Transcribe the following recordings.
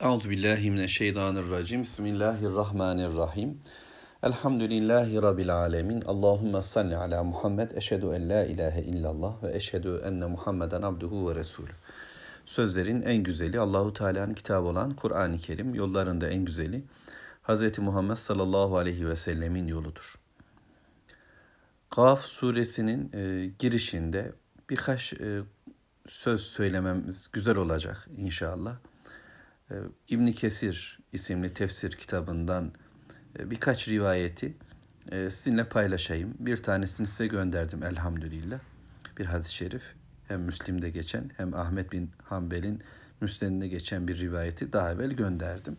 Euzu billahi mineşşeytanirracim. Bismillahirrahmanirrahim. Elhamdülillahi rabbil alamin. Allahumme salli ala Muhammed. Eşhedü en la ilahe illallah ve eşhedü enne Muhammeden abduhu ve resulü. Sözlerin en güzeli Allahu Teala'nın kitabı olan Kur'an-ı Kerim, yollarında en güzeli Hz. Muhammed sallallahu aleyhi ve sellemin yoludur. Kaf suresinin e, girişinde birkaç e, söz söylememiz güzel olacak inşallah. Ee, İbn Kesir isimli tefsir kitabından e, birkaç rivayeti e, sizinle paylaşayım. Bir tanesini size gönderdim elhamdülillah. Bir hadis-i şerif hem Müslim'de geçen hem Ahmet bin Hanbel'in Müslim'de geçen bir rivayeti daha evvel gönderdim.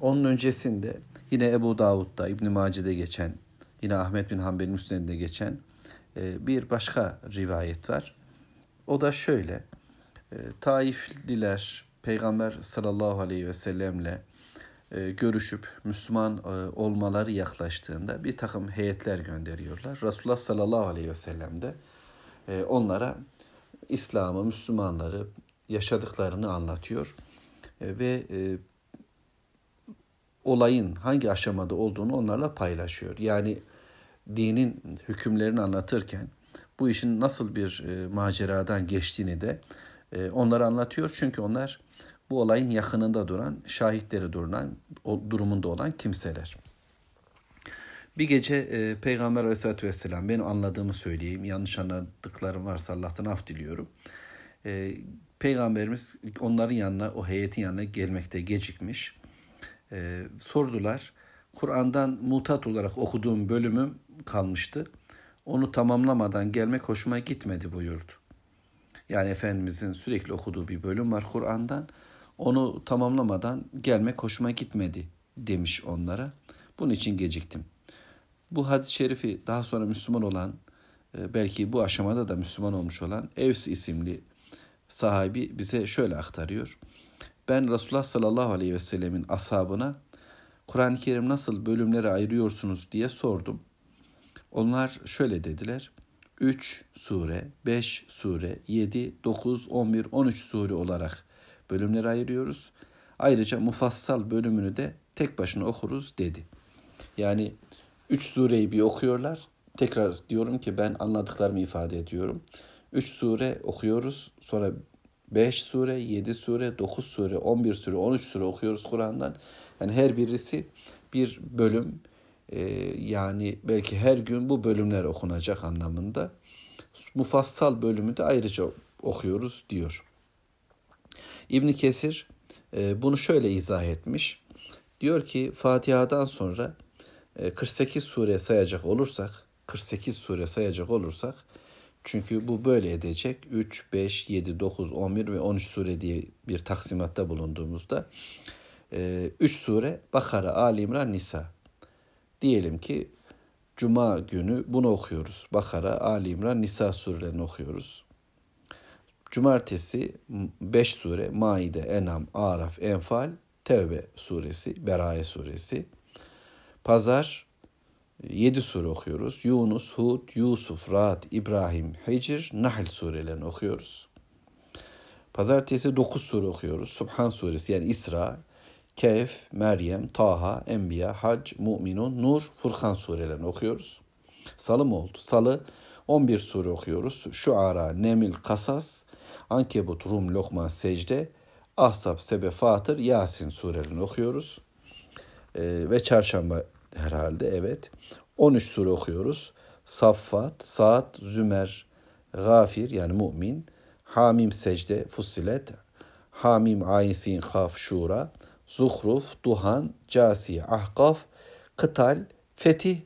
Onun öncesinde yine Ebu Davud'da, İbn Mace'de geçen, yine Ahmet bin Hanbel'in Müslim'de geçen e, bir başka rivayet var. O da şöyle. Taifliler Peygamber sallallahu aleyhi ve sellemle e, görüşüp Müslüman e, olmaları yaklaştığında bir takım heyetler gönderiyorlar. Resulullah sallallahu aleyhi ve sellem de e, onlara İslam'ı, Müslümanları yaşadıklarını anlatıyor ve olayın hangi aşamada olduğunu onlarla paylaşıyor. Yani dinin hükümlerini anlatırken bu işin nasıl bir maceradan geçtiğini de onlara anlatıyor. Çünkü onlar bu olayın yakınında duran, şahitleri duran, o durumunda olan kimseler. Bir gece e, Peygamber Aleyhisselatü Vesselam benim anladığımı söyleyeyim. Yanlış anladıklarım varsa Allah'tan af diliyorum. E, Peygamberimiz onların yanına, o heyetin yanına gelmekte gecikmiş. E, sordular. Kur'an'dan mutat olarak okuduğum bölümüm kalmıştı. Onu tamamlamadan gelmek hoşuma gitmedi buyurdu. Yani Efendimizin sürekli okuduğu bir bölüm var Kur'an'dan onu tamamlamadan gelmek hoşuma gitmedi demiş onlara. Bunun için geciktim. Bu hadis-i şerifi daha sonra Müslüman olan, e, belki bu aşamada da Müslüman olmuş olan Evs isimli sahibi bize şöyle aktarıyor. Ben Resulullah sallallahu aleyhi ve sellemin ashabına Kur'an-ı Kerim nasıl bölümlere ayırıyorsunuz diye sordum. Onlar şöyle dediler. 3 sure, 5 sure, 7, 9, 11, 13 sure olarak bölümlere ayırıyoruz. Ayrıca mufassal bölümünü de tek başına okuruz dedi. Yani üç sureyi bir okuyorlar. Tekrar diyorum ki ben anladıklarımı ifade ediyorum. Üç sure okuyoruz. Sonra beş sure, yedi sure, dokuz sure, on bir sure, on üç sure okuyoruz Kur'an'dan. Yani her birisi bir bölüm. Ee, yani belki her gün bu bölümler okunacak anlamında. Mufassal bölümü de ayrıca okuyoruz diyor. İbn Kesir e, bunu şöyle izah etmiş. Diyor ki Fatiha'dan sonra 48 e, sure sayacak olursak, 48 sure sayacak olursak çünkü bu böyle edecek. 3, 5, 7, 9, 11 ve 13 sure diye bir taksimatta bulunduğumuzda 3 e, sure Bakara, Ali İmran, Nisa. Diyelim ki Cuma günü bunu okuyoruz. Bakara, Ali İmran, Nisa surelerini okuyoruz. Cumartesi 5 sure Maide, Enam, Araf, Enfal, Tevbe suresi, Beraye suresi. Pazar 7 sure okuyoruz. Yunus, Hud, Yusuf, Rahat, İbrahim, Hicr, Nahl surelerini okuyoruz. Pazartesi 9 sure okuyoruz. Subhan suresi yani İsra, Kehf, Meryem, Taha, Enbiya, Hac, Mu'minun, Nur, Furkan surelerini okuyoruz. Salı mı oldu? Salı 11 sure okuyoruz. Şuara, Nemil, Kasas, Ankebut, Rum, Lokman, Secde, Ahzab, Sebe, Fatır, Yasin surelerini okuyoruz. Ee, ve çarşamba herhalde evet. 13 sure okuyoruz. Saffat, Saat, Zümer, Gafir yani Mümin, Hamim, Secde, Fussilet, Hamim, Ayin, Sin, Kaf, Şura, Zuhruf, Duhan, Casiye, Ahkaf, Kıtal, Fetih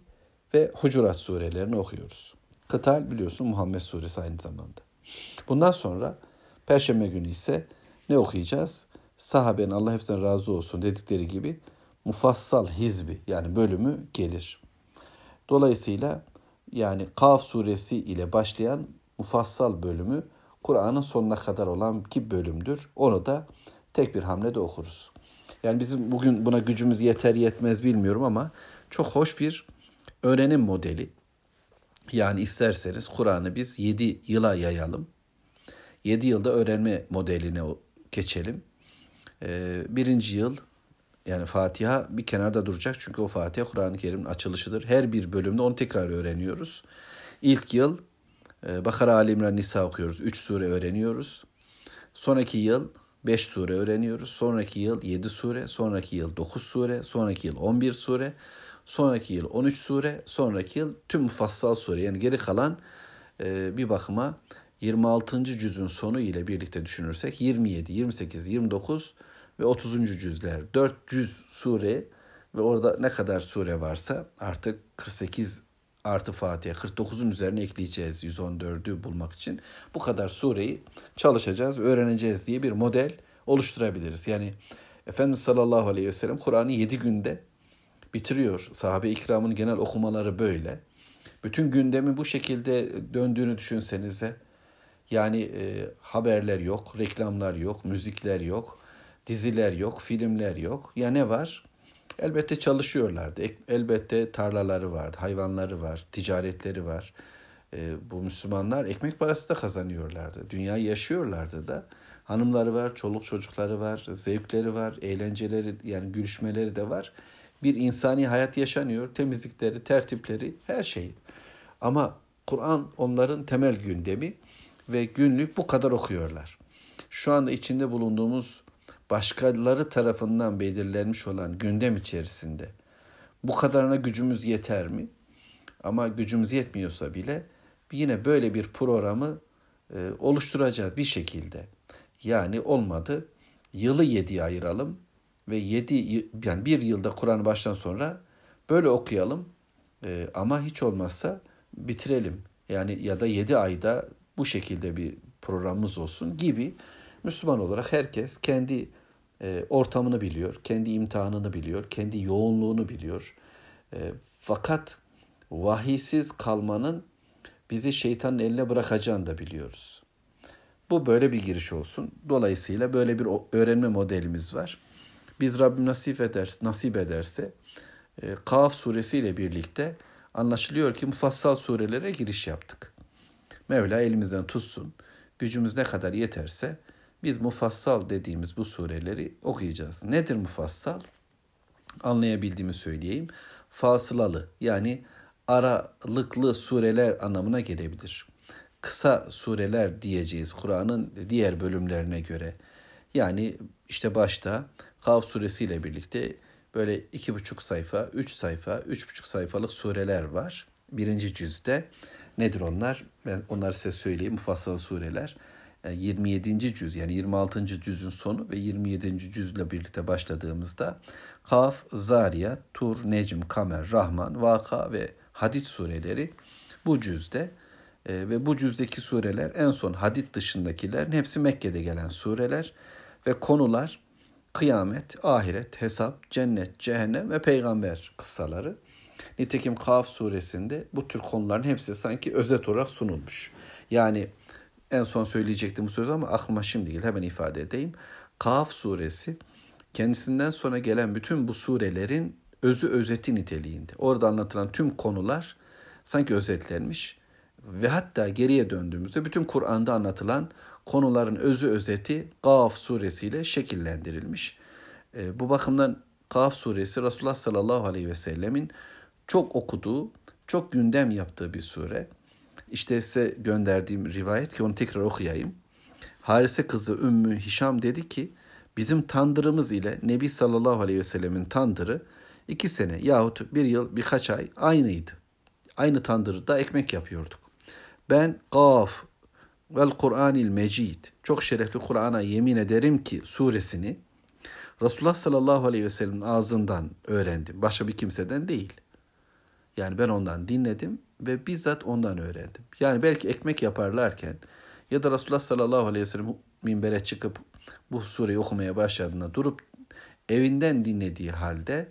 ve Hucurat surelerini okuyoruz. Kıtal biliyorsun Muhammed suresi aynı zamanda. Bundan sonra Perşembe günü ise ne okuyacağız? Sahabenin Allah hepsinden razı olsun dedikleri gibi mufassal hizbi yani bölümü gelir. Dolayısıyla yani Kaf suresi ile başlayan mufassal bölümü Kur'an'ın sonuna kadar olan ki bölümdür. Onu da tek bir hamlede okuruz. Yani bizim bugün buna gücümüz yeter yetmez bilmiyorum ama çok hoş bir öğrenim modeli. Yani isterseniz Kur'an'ı biz 7 yıla yayalım. 7 yılda öğrenme modeline geçelim. e, birinci yıl yani Fatiha bir kenarda duracak çünkü o Fatiha Kur'an-ı Kerim'in açılışıdır. Her bir bölümde onu tekrar öğreniyoruz. İlk yıl e, Bakara, Ali İmran, Nisa okuyoruz. Üç sure öğreniyoruz. Sonraki yıl 5 sure öğreniyoruz. Sonraki yıl 7 sure, sonraki yıl 9 sure, sonraki yıl 11 sure, sonraki yıl 13 sure, sonraki yıl tüm mufassal sure yani geri kalan e, bir bakıma 26. cüzün sonu ile birlikte düşünürsek 27, 28, 29 ve 30. cüzler 4 cüz sure ve orada ne kadar sure varsa artık 48 artı Fatiha 49'un üzerine ekleyeceğiz 114'ü bulmak için. Bu kadar sureyi çalışacağız, öğreneceğiz diye bir model oluşturabiliriz. Yani Efendimiz sallallahu aleyhi ve sellem Kur'an'ı 7 günde bitiriyor. Sahabe ikramın genel okumaları böyle. Bütün gündemi bu şekilde döndüğünü düşünsenize. Yani e, haberler yok, reklamlar yok, müzikler yok, diziler yok, filmler yok. Ya ne var? Elbette çalışıyorlardı. Elbette tarlaları var, hayvanları var, ticaretleri var. E, bu Müslümanlar ekmek parası da kazanıyorlardı. Dünyayı yaşıyorlardı da. Hanımları var, çoluk çocukları var, zevkleri var, eğlenceleri yani gülüşmeleri de var. Bir insani hayat yaşanıyor. Temizlikleri, tertipleri, her şeyi. Ama Kur'an onların temel gündemi ve günlük bu kadar okuyorlar. Şu anda içinde bulunduğumuz başkaları tarafından belirlenmiş olan gündem içerisinde bu kadarına gücümüz yeter mi? Ama gücümüz yetmiyorsa bile yine böyle bir programı e, oluşturacağız bir şekilde. Yani olmadı yılı yediye ayıralım ve yedi yani bir yılda Kur'an baştan sonra böyle okuyalım e, ama hiç olmazsa bitirelim. Yani ya da yedi ayda bu şekilde bir programımız olsun gibi Müslüman olarak herkes kendi e, ortamını biliyor, kendi imtihanını biliyor, kendi yoğunluğunu biliyor. E, fakat vahiysiz kalmanın bizi şeytanın eline bırakacağını da biliyoruz. Bu böyle bir giriş olsun. Dolayısıyla böyle bir öğrenme modelimiz var. Biz Rabbim nasip ederse, nasip ederse e, Kaf suresi ile birlikte anlaşılıyor ki mufassal surelere giriş yaptık. Mevla elimizden tutsun. Gücümüz ne kadar yeterse biz mufassal dediğimiz bu sureleri okuyacağız. Nedir mufassal? Anlayabildiğimi söyleyeyim. Fasılalı yani aralıklı sureler anlamına gelebilir. Kısa sureler diyeceğiz Kur'an'ın diğer bölümlerine göre. Yani işte başta Kaf suresiyle birlikte böyle iki buçuk sayfa, üç sayfa, üç buçuk sayfalık sureler var. Birinci cüzde. Nedir onlar? Ben onları size söyleyeyim. Mufassal sureler. 27. cüz yani 26. cüzün sonu ve 27. cüzle birlikte başladığımızda Kaf, Zariyat, Tur, Necm, Kamer, Rahman, Vaka ve Hadid sureleri bu cüzde e, ve bu cüzdeki sureler en son Hadid dışındakilerin hepsi Mekke'de gelen sureler ve konular kıyamet, ahiret, hesap, cennet, cehennem ve peygamber kıssaları. Nitekim Kaf suresinde bu tür konuların hepsi sanki özet olarak sunulmuş. Yani en son söyleyecektim bu sözü ama aklıma şimdi değil hemen ifade edeyim. Kaf suresi kendisinden sonra gelen bütün bu surelerin özü özeti niteliğinde. Orada anlatılan tüm konular sanki özetlenmiş ve hatta geriye döndüğümüzde bütün Kur'an'da anlatılan konuların özü özeti Kaf suresiyle şekillendirilmiş. E, bu bakımdan Kaf suresi Resulullah sallallahu aleyhi ve sellemin çok okuduğu, çok gündem yaptığı bir sure. İşte size gönderdiğim rivayet ki onu tekrar okuyayım. Harise kızı Ümmü Hişam dedi ki bizim tandırımız ile Nebi sallallahu aleyhi ve sellemin tandırı iki sene yahut bir yıl birkaç ay aynıydı. Aynı tandırda ekmek yapıyorduk. Ben Kaf vel Kur'anil Mecid çok şerefli Kur'an'a yemin ederim ki suresini Resulullah sallallahu aleyhi ve sellem'in ağzından öğrendim. Başka bir kimseden değil. Yani ben ondan dinledim ve bizzat ondan öğrendim. Yani belki ekmek yaparlarken ya da Resulullah sallallahu aleyhi ve sellem minbere çıkıp bu sureyi okumaya başladığında durup evinden dinlediği halde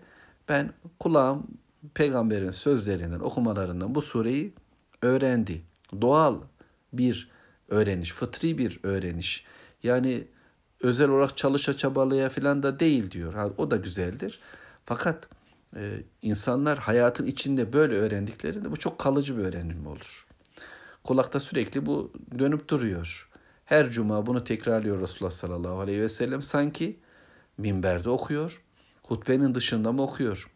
ben kulağım peygamberin sözlerinden, okumalarından bu sureyi öğrendi. Doğal bir öğreniş, fıtri bir öğreniş. Yani özel olarak çalışa çabalaya falan da değil diyor. O da güzeldir. Fakat e, insanlar hayatın içinde böyle öğrendiklerinde bu çok kalıcı bir öğrenim olur. Kulakta sürekli bu dönüp duruyor. Her cuma bunu tekrarlıyor Resulullah sallallahu aleyhi ve sellem. Sanki minberde okuyor, hutbenin dışında mı okuyor?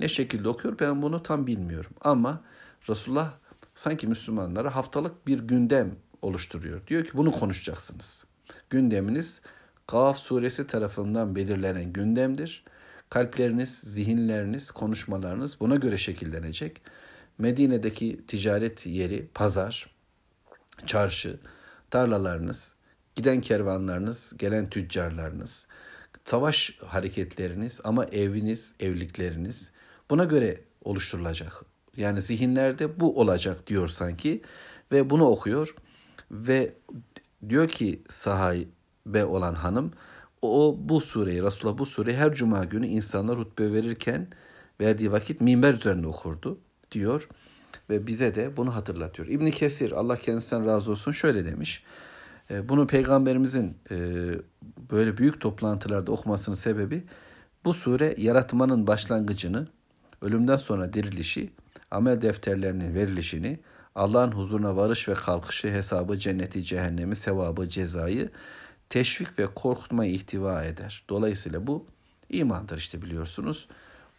Ne şekilde okuyor ben bunu tam bilmiyorum. Ama Resulullah sanki Müslümanlara haftalık bir gündem oluşturuyor. Diyor ki bunu konuşacaksınız. Gündeminiz Kaf suresi tarafından belirlenen gündemdir. Kalpleriniz, zihinleriniz, konuşmalarınız buna göre şekillenecek. Medine'deki ticaret yeri, pazar, çarşı, tarlalarınız, giden kervanlarınız, gelen tüccarlarınız, savaş hareketleriniz ama eviniz, evlilikleriniz buna göre oluşturulacak. Yani zihinlerde bu olacak diyor sanki ve bunu okuyor ve diyor ki sahabe olan hanım o bu sureyi Resulullah bu sureyi her cuma günü insanlar hutbe verirken verdiği vakit minber üzerine okurdu diyor ve bize de bunu hatırlatıyor. İbn Kesir Allah kendisinden razı olsun şöyle demiş. E, bunu peygamberimizin e, böyle büyük toplantılarda okumasının sebebi bu sure yaratmanın başlangıcını, ölümden sonra dirilişi, amel defterlerinin verilişini, Allah'ın huzuruna varış ve kalkışı, hesabı, cenneti, cehennemi, sevabı, cezayı teşvik ve korkutmayı ihtiva eder. Dolayısıyla bu imandır işte biliyorsunuz.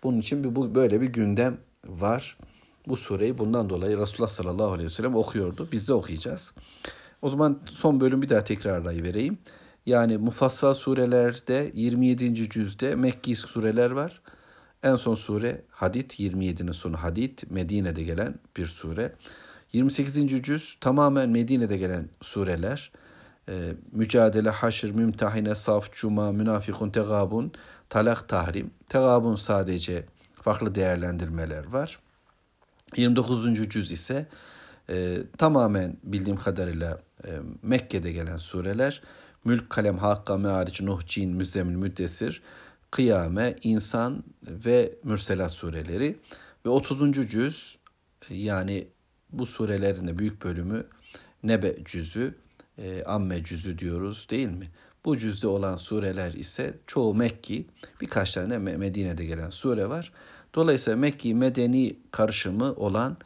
Bunun için bir, bu böyle bir gündem var. Bu sureyi bundan dolayı Resulullah sallallahu aleyhi ve sellem okuyordu. Biz de okuyacağız. O zaman son bölüm bir daha tekrarlayıvereyim. Yani mufassal surelerde 27. cüzde Mekki sureler var. En son sure Hadid 27'nin sonu Hadid Medine'de gelen bir sure. 28. cüz tamamen Medine'de gelen sureler. Ee, Mücadele, Haşr, Mümtahine, Saf, Cuma, Münafikun, Tegabun, Talak, Tahrim. Tegabun sadece farklı değerlendirmeler var. 29. cüz ise e, tamamen bildiğim kadarıyla e, Mekke'de gelen sureler. Mülk, Kalem, Hakka, Meariç, Nuh, Cin, Müzzemmil, Müddessir, Kıyame, İnsan ve Mürselat sureleri. Ve 30. cüz yani bu surelerin de büyük bölümü Nebe cüzü, e, Amme cüzü diyoruz değil mi? Bu cüzde olan sureler ise çoğu Mekki, birkaç tane Medine'de gelen sure var. Dolayısıyla Mekki medeni karışımı olan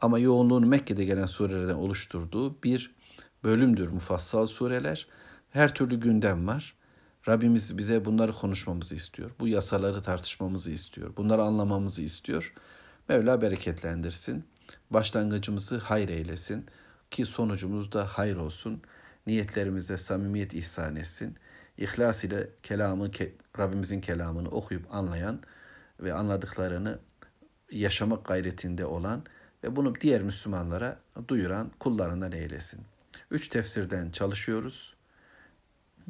ama yoğunluğunu Mekke'de gelen surelerden oluşturduğu bir bölümdür mufassal sureler. Her türlü gündem var. Rabbimiz bize bunları konuşmamızı istiyor. Bu yasaları tartışmamızı istiyor. Bunları anlamamızı istiyor. Mevla bereketlendirsin. Başlangıcımızı hayır eylesin ki sonucumuz da hayır olsun. Niyetlerimize samimiyet ihsan etsin. İhlas ile kelamı, Rabbimizin kelamını okuyup anlayan ve anladıklarını yaşamak gayretinde olan ve bunu diğer Müslümanlara duyuran kullarından eylesin. Üç tefsirden çalışıyoruz.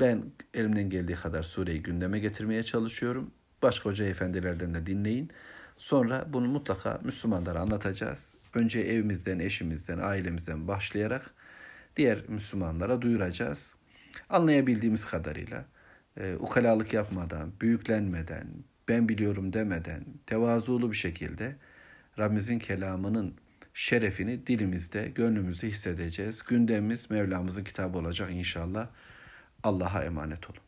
Ben elimden geldiği kadar sureyi gündeme getirmeye çalışıyorum. Başka hoca efendilerden de dinleyin. Sonra bunu mutlaka Müslümanlara anlatacağız. Önce evimizden, eşimizden, ailemizden başlayarak diğer Müslümanlara duyuracağız. Anlayabildiğimiz kadarıyla, e, ukalalık yapmadan, büyüklenmeden, ben biliyorum demeden, tevazulu bir şekilde Rabbimizin kelamının şerefini dilimizde, gönlümüzde hissedeceğiz. Gündemimiz Mevlamızın kitabı olacak inşallah. Allah'a emanet olun.